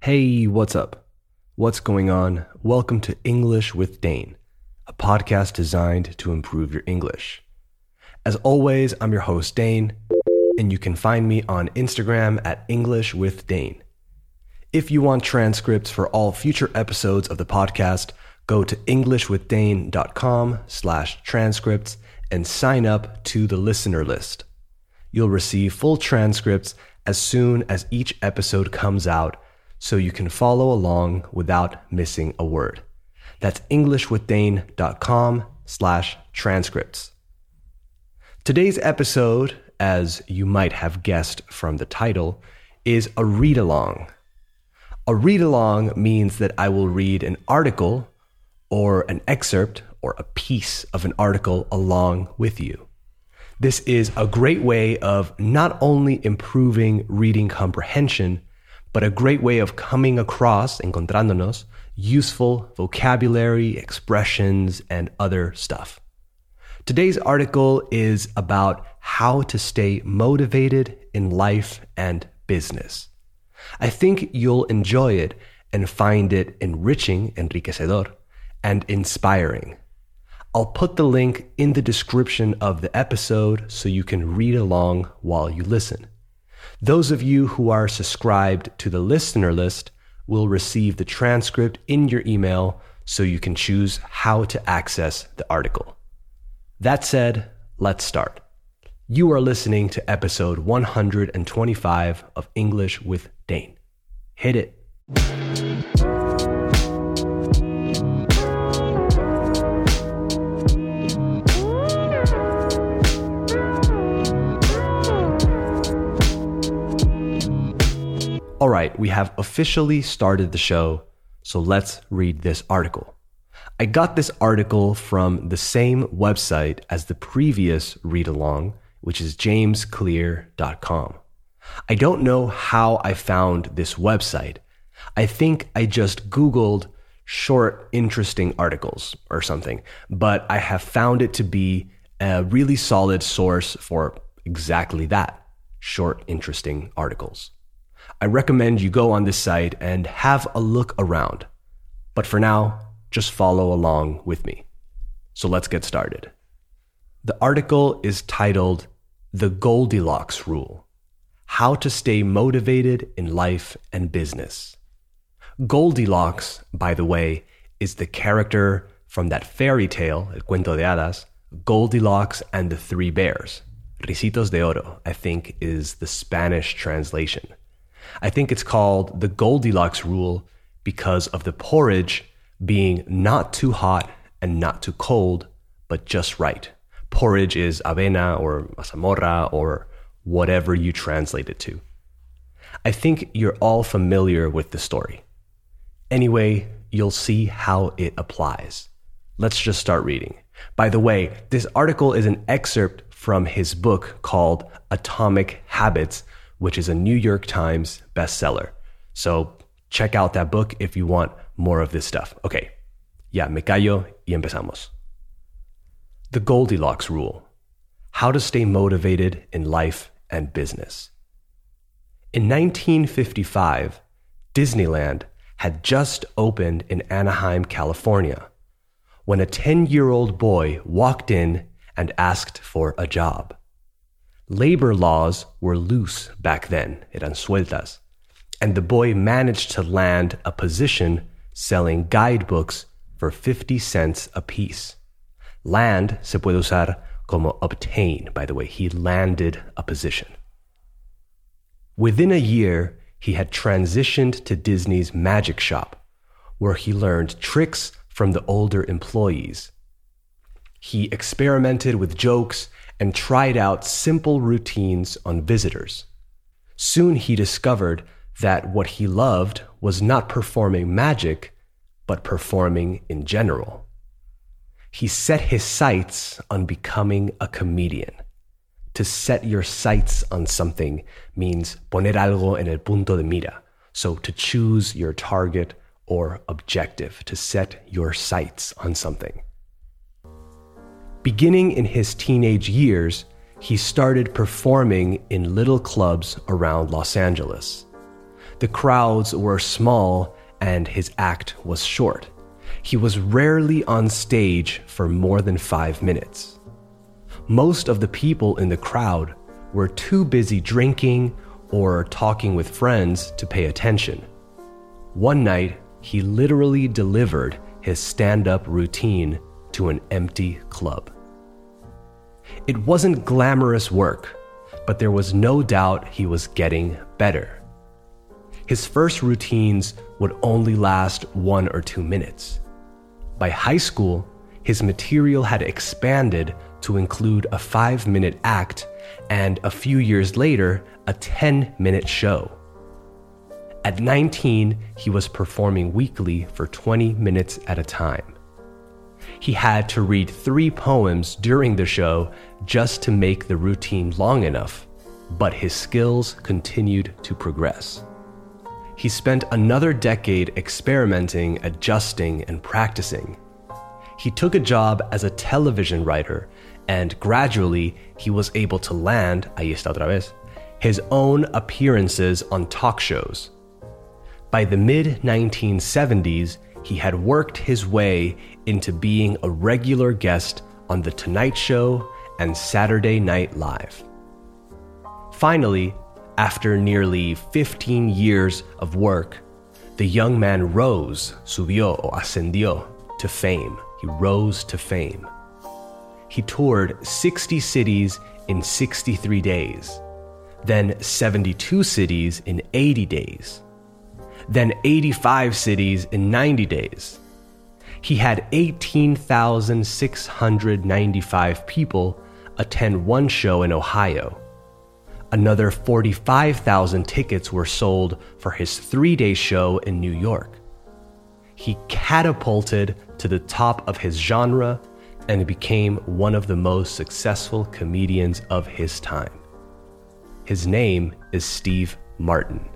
Hey, what's up? What's going on? Welcome to English with Dane, a podcast designed to improve your English. As always, I'm your host, Dane, and you can find me on Instagram at English with Dane. If you want transcripts for all future episodes of the podcast, go to englishwithdane.com slash transcripts and sign up to the listener list. You'll receive full transcripts as soon as each episode comes out so you can follow along without missing a word. That's englishwithdane.com slash transcripts. Today's episode, as you might have guessed from the title, is a read along. A read along means that I will read an article or an excerpt or a piece of an article along with you. This is a great way of not only improving reading comprehension, but a great way of coming across, encontrándonos, useful vocabulary, expressions, and other stuff. Today's article is about how to stay motivated in life and business. I think you'll enjoy it and find it enriching, enriquecedor, and inspiring. I'll put the link in the description of the episode so you can read along while you listen. Those of you who are subscribed to the listener list will receive the transcript in your email so you can choose how to access the article. That said, let's start. You are listening to episode 125 of English with Dane. Hit it. All right, we have officially started the show, so let's read this article. I got this article from the same website as the previous read along, which is jamesclear.com. I don't know how I found this website. I think I just Googled short, interesting articles or something, but I have found it to be a really solid source for exactly that short, interesting articles. I recommend you go on this site and have a look around. But for now, just follow along with me. So let's get started. The article is titled The Goldilocks Rule How to Stay Motivated in Life and Business. Goldilocks, by the way, is the character from that fairy tale, El Cuento de Hadas, Goldilocks and the Three Bears. Ricitos de Oro, I think, is the Spanish translation. I think it's called the Goldilocks rule because of the porridge being not too hot and not too cold, but just right. Porridge is avena or mazamorra or whatever you translate it to. I think you're all familiar with the story. Anyway, you'll see how it applies. Let's just start reading. By the way, this article is an excerpt from his book called Atomic Habits which is a New York Times bestseller. So check out that book if you want more of this stuff. Okay, ya me callo y empezamos. The Goldilocks Rule How to Stay Motivated in Life and Business. In 1955, Disneyland had just opened in Anaheim, California, when a 10 year old boy walked in and asked for a job. Labor laws were loose back then, eran sueltas, and the boy managed to land a position selling guidebooks for 50 cents apiece. Land se puede usar como obtain, by the way. He landed a position. Within a year, he had transitioned to Disney's magic shop, where he learned tricks from the older employees. He experimented with jokes and tried out simple routines on visitors. Soon he discovered that what he loved was not performing magic, but performing in general. He set his sights on becoming a comedian. To set your sights on something means poner algo en el punto de mira. So to choose your target or objective, to set your sights on something. Beginning in his teenage years, he started performing in little clubs around Los Angeles. The crowds were small and his act was short. He was rarely on stage for more than five minutes. Most of the people in the crowd were too busy drinking or talking with friends to pay attention. One night, he literally delivered his stand up routine to an empty club. It wasn't glamorous work, but there was no doubt he was getting better. His first routines would only last one or two minutes. By high school, his material had expanded to include a five minute act and a few years later, a 10 minute show. At 19, he was performing weekly for 20 minutes at a time. He had to read three poems during the show just to make the routine long enough, but his skills continued to progress. He spent another decade experimenting, adjusting, and practicing. He took a job as a television writer, and gradually he was able to land, ahí está otra vez, his own appearances on talk shows. By the mid 1970s, he had worked his way into being a regular guest on The Tonight Show and Saturday Night Live. Finally, after nearly 15 years of work, the young man rose, subió o ascendió, to fame. He rose to fame. He toured 60 cities in 63 days, then 72 cities in 80 days then 85 cities in 90 days. He had 18,695 people attend one show in Ohio. Another 45,000 tickets were sold for his three day show in New York. He catapulted to the top of his genre and became one of the most successful comedians of his time. His name is Steve Martin.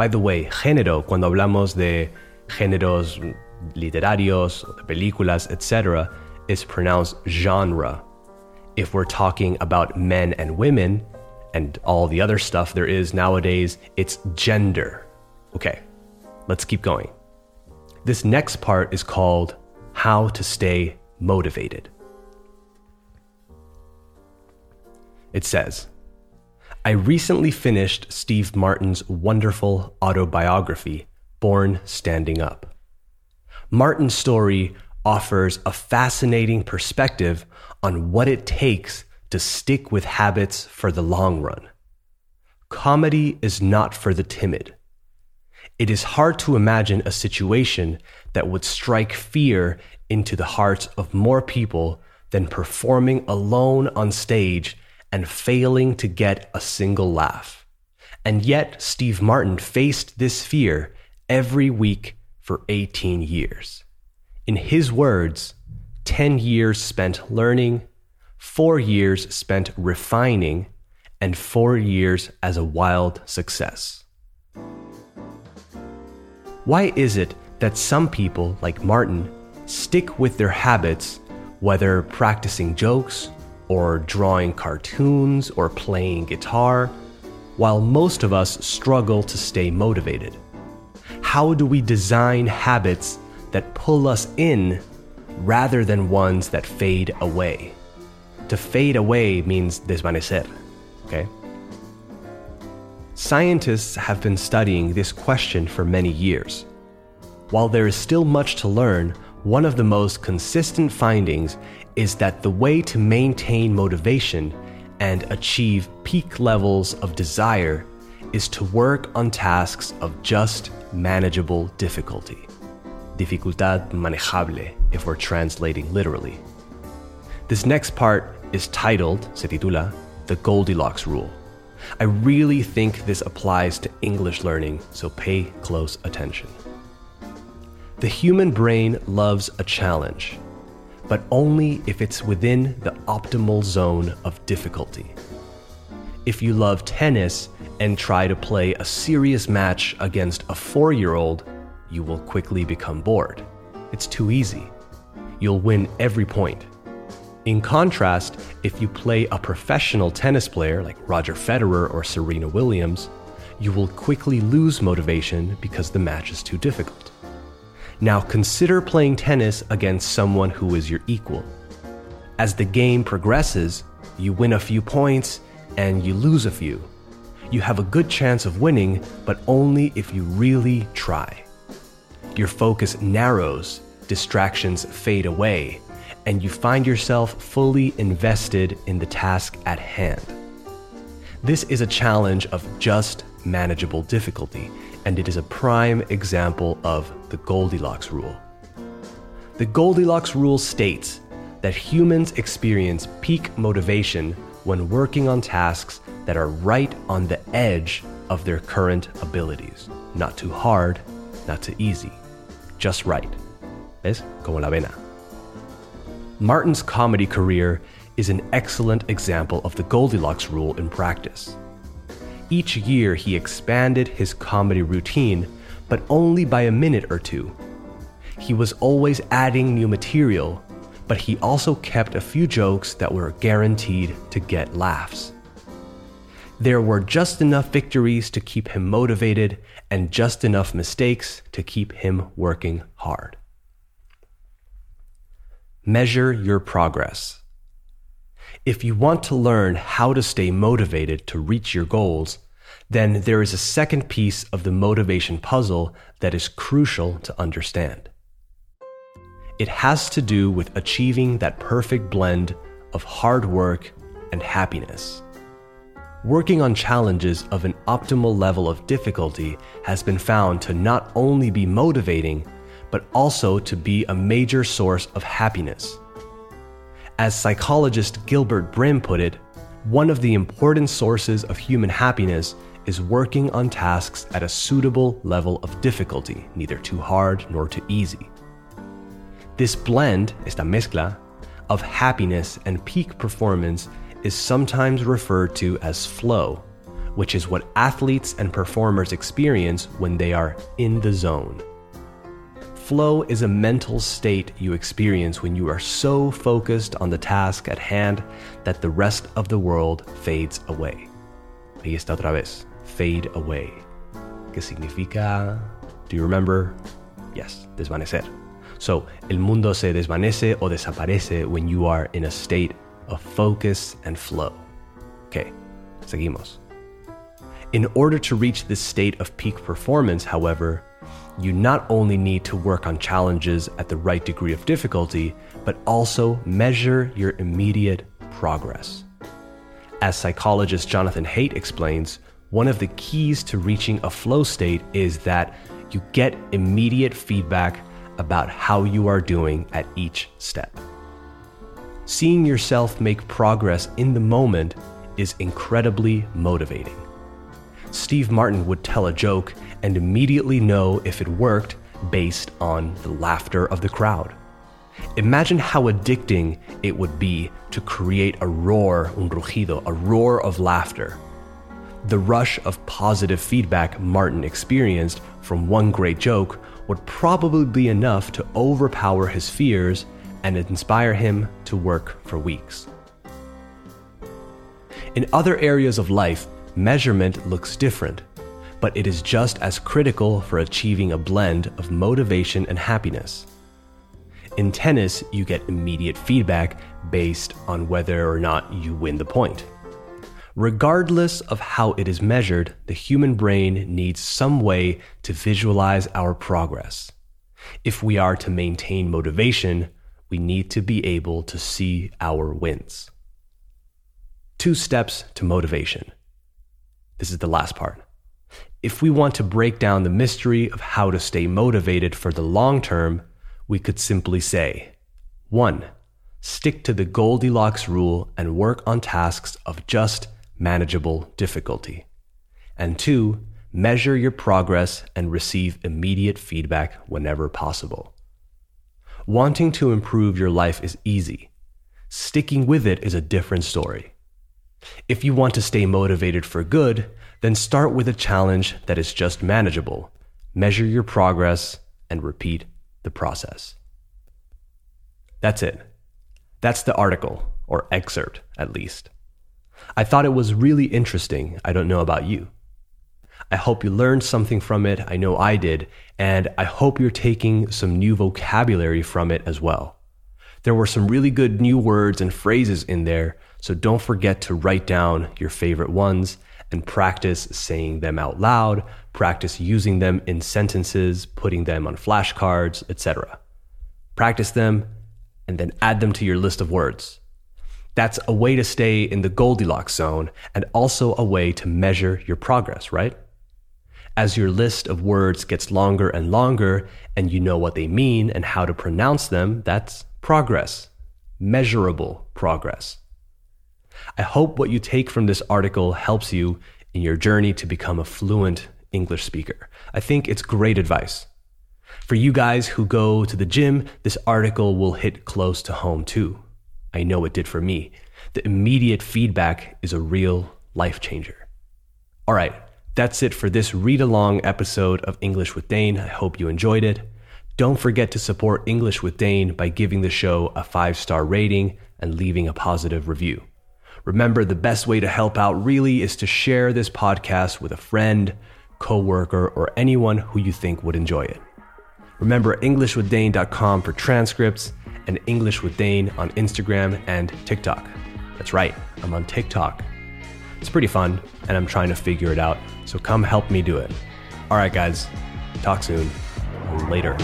By the way, género, cuando hablamos de géneros literarios, de películas, etc., is pronounced genre. If we're talking about men and women and all the other stuff there is nowadays, it's gender. Okay, let's keep going. This next part is called How to Stay Motivated. It says, I recently finished Steve Martin's wonderful autobiography, Born Standing Up. Martin's story offers a fascinating perspective on what it takes to stick with habits for the long run. Comedy is not for the timid. It is hard to imagine a situation that would strike fear into the hearts of more people than performing alone on stage and failing to get a single laugh. And yet, Steve Martin faced this fear every week for 18 years. In his words, 10 years spent learning, four years spent refining, and four years as a wild success. Why is it that some people, like Martin, stick with their habits, whether practicing jokes or drawing cartoons or playing guitar, while most of us struggle to stay motivated? How do we design habits that pull us in rather than ones that fade away? To fade away means desvanecer, okay? Scientists have been studying this question for many years. While there is still much to learn, one of the most consistent findings is that the way to maintain motivation and achieve peak levels of desire is to work on tasks of just manageable difficulty. Dificultad manejable, if we're translating literally. This next part is titled, se titula, The Goldilocks Rule. I really think this applies to English learning, so pay close attention. The human brain loves a challenge but only if it's within the optimal zone of difficulty. If you love tennis and try to play a serious match against a four year old, you will quickly become bored. It's too easy. You'll win every point. In contrast, if you play a professional tennis player like Roger Federer or Serena Williams, you will quickly lose motivation because the match is too difficult. Now consider playing tennis against someone who is your equal. As the game progresses, you win a few points and you lose a few. You have a good chance of winning, but only if you really try. Your focus narrows, distractions fade away, and you find yourself fully invested in the task at hand. This is a challenge of just manageable difficulty, and it is a prime example of the Goldilocks rule. The Goldilocks rule states that humans experience peak motivation when working on tasks that are right on the edge of their current abilities. Not too hard, not too easy. Just right. ¿Ves? Como la vena. Martin's comedy career is an excellent example of the Goldilocks rule in practice. Each year, he expanded his comedy routine, but only by a minute or two. He was always adding new material, but he also kept a few jokes that were guaranteed to get laughs. There were just enough victories to keep him motivated and just enough mistakes to keep him working hard. Measure your progress. If you want to learn how to stay motivated to reach your goals, then there is a second piece of the motivation puzzle that is crucial to understand. It has to do with achieving that perfect blend of hard work and happiness. Working on challenges of an optimal level of difficulty has been found to not only be motivating, but also to be a major source of happiness. As psychologist Gilbert Brim put it, one of the important sources of human happiness is working on tasks at a suitable level of difficulty, neither too hard nor too easy. This blend, esta mezcla, of happiness and peak performance is sometimes referred to as flow, which is what athletes and performers experience when they are in the zone. Flow is a mental state you experience when you are so focused on the task at hand that the rest of the world fades away. Ahí está otra vez. Fade away. ¿Qué significa? Do you remember? Yes, desvanecer. So, el mundo se desvanece o desaparece when you are in a state of focus and flow. Okay, seguimos. In order to reach this state of peak performance, however, you not only need to work on challenges at the right degree of difficulty, but also measure your immediate progress. As psychologist Jonathan Haidt explains, one of the keys to reaching a flow state is that you get immediate feedback about how you are doing at each step. Seeing yourself make progress in the moment is incredibly motivating. Steve Martin would tell a joke and immediately know if it worked based on the laughter of the crowd. Imagine how addicting it would be to create a roar, un rugido, a roar of laughter. The rush of positive feedback Martin experienced from one great joke would probably be enough to overpower his fears and inspire him to work for weeks. In other areas of life, measurement looks different, but it is just as critical for achieving a blend of motivation and happiness. In tennis, you get immediate feedback based on whether or not you win the point. Regardless of how it is measured, the human brain needs some way to visualize our progress. If we are to maintain motivation, we need to be able to see our wins. Two steps to motivation. This is the last part. If we want to break down the mystery of how to stay motivated for the long term, we could simply say 1. Stick to the Goldilocks rule and work on tasks of just manageable difficulty. And 2. Measure your progress and receive immediate feedback whenever possible. Wanting to improve your life is easy. Sticking with it is a different story. If you want to stay motivated for good, then start with a challenge that is just manageable. Measure your progress and repeat the process. That's it. That's the article, or excerpt at least. I thought it was really interesting. I don't know about you. I hope you learned something from it. I know I did. And I hope you're taking some new vocabulary from it as well. There were some really good new words and phrases in there, so don't forget to write down your favorite ones and practice saying them out loud, practice using them in sentences, putting them on flashcards, etc. Practice them and then add them to your list of words. That's a way to stay in the Goldilocks zone and also a way to measure your progress, right? As your list of words gets longer and longer and you know what they mean and how to pronounce them, that's progress, measurable progress. I hope what you take from this article helps you in your journey to become a fluent English speaker. I think it's great advice. For you guys who go to the gym, this article will hit close to home too. I know it did for me. The immediate feedback is a real life changer. All right, that's it for this read along episode of English with Dane. I hope you enjoyed it. Don't forget to support English with Dane by giving the show a five star rating and leaving a positive review. Remember, the best way to help out really is to share this podcast with a friend, coworker, or anyone who you think would enjoy it. Remember EnglishWithDane.com for transcripts and English with Dane on Instagram and TikTok. That's right, I'm on TikTok. It's pretty fun, and I'm trying to figure it out, so come help me do it. All right, guys, talk soon. Later.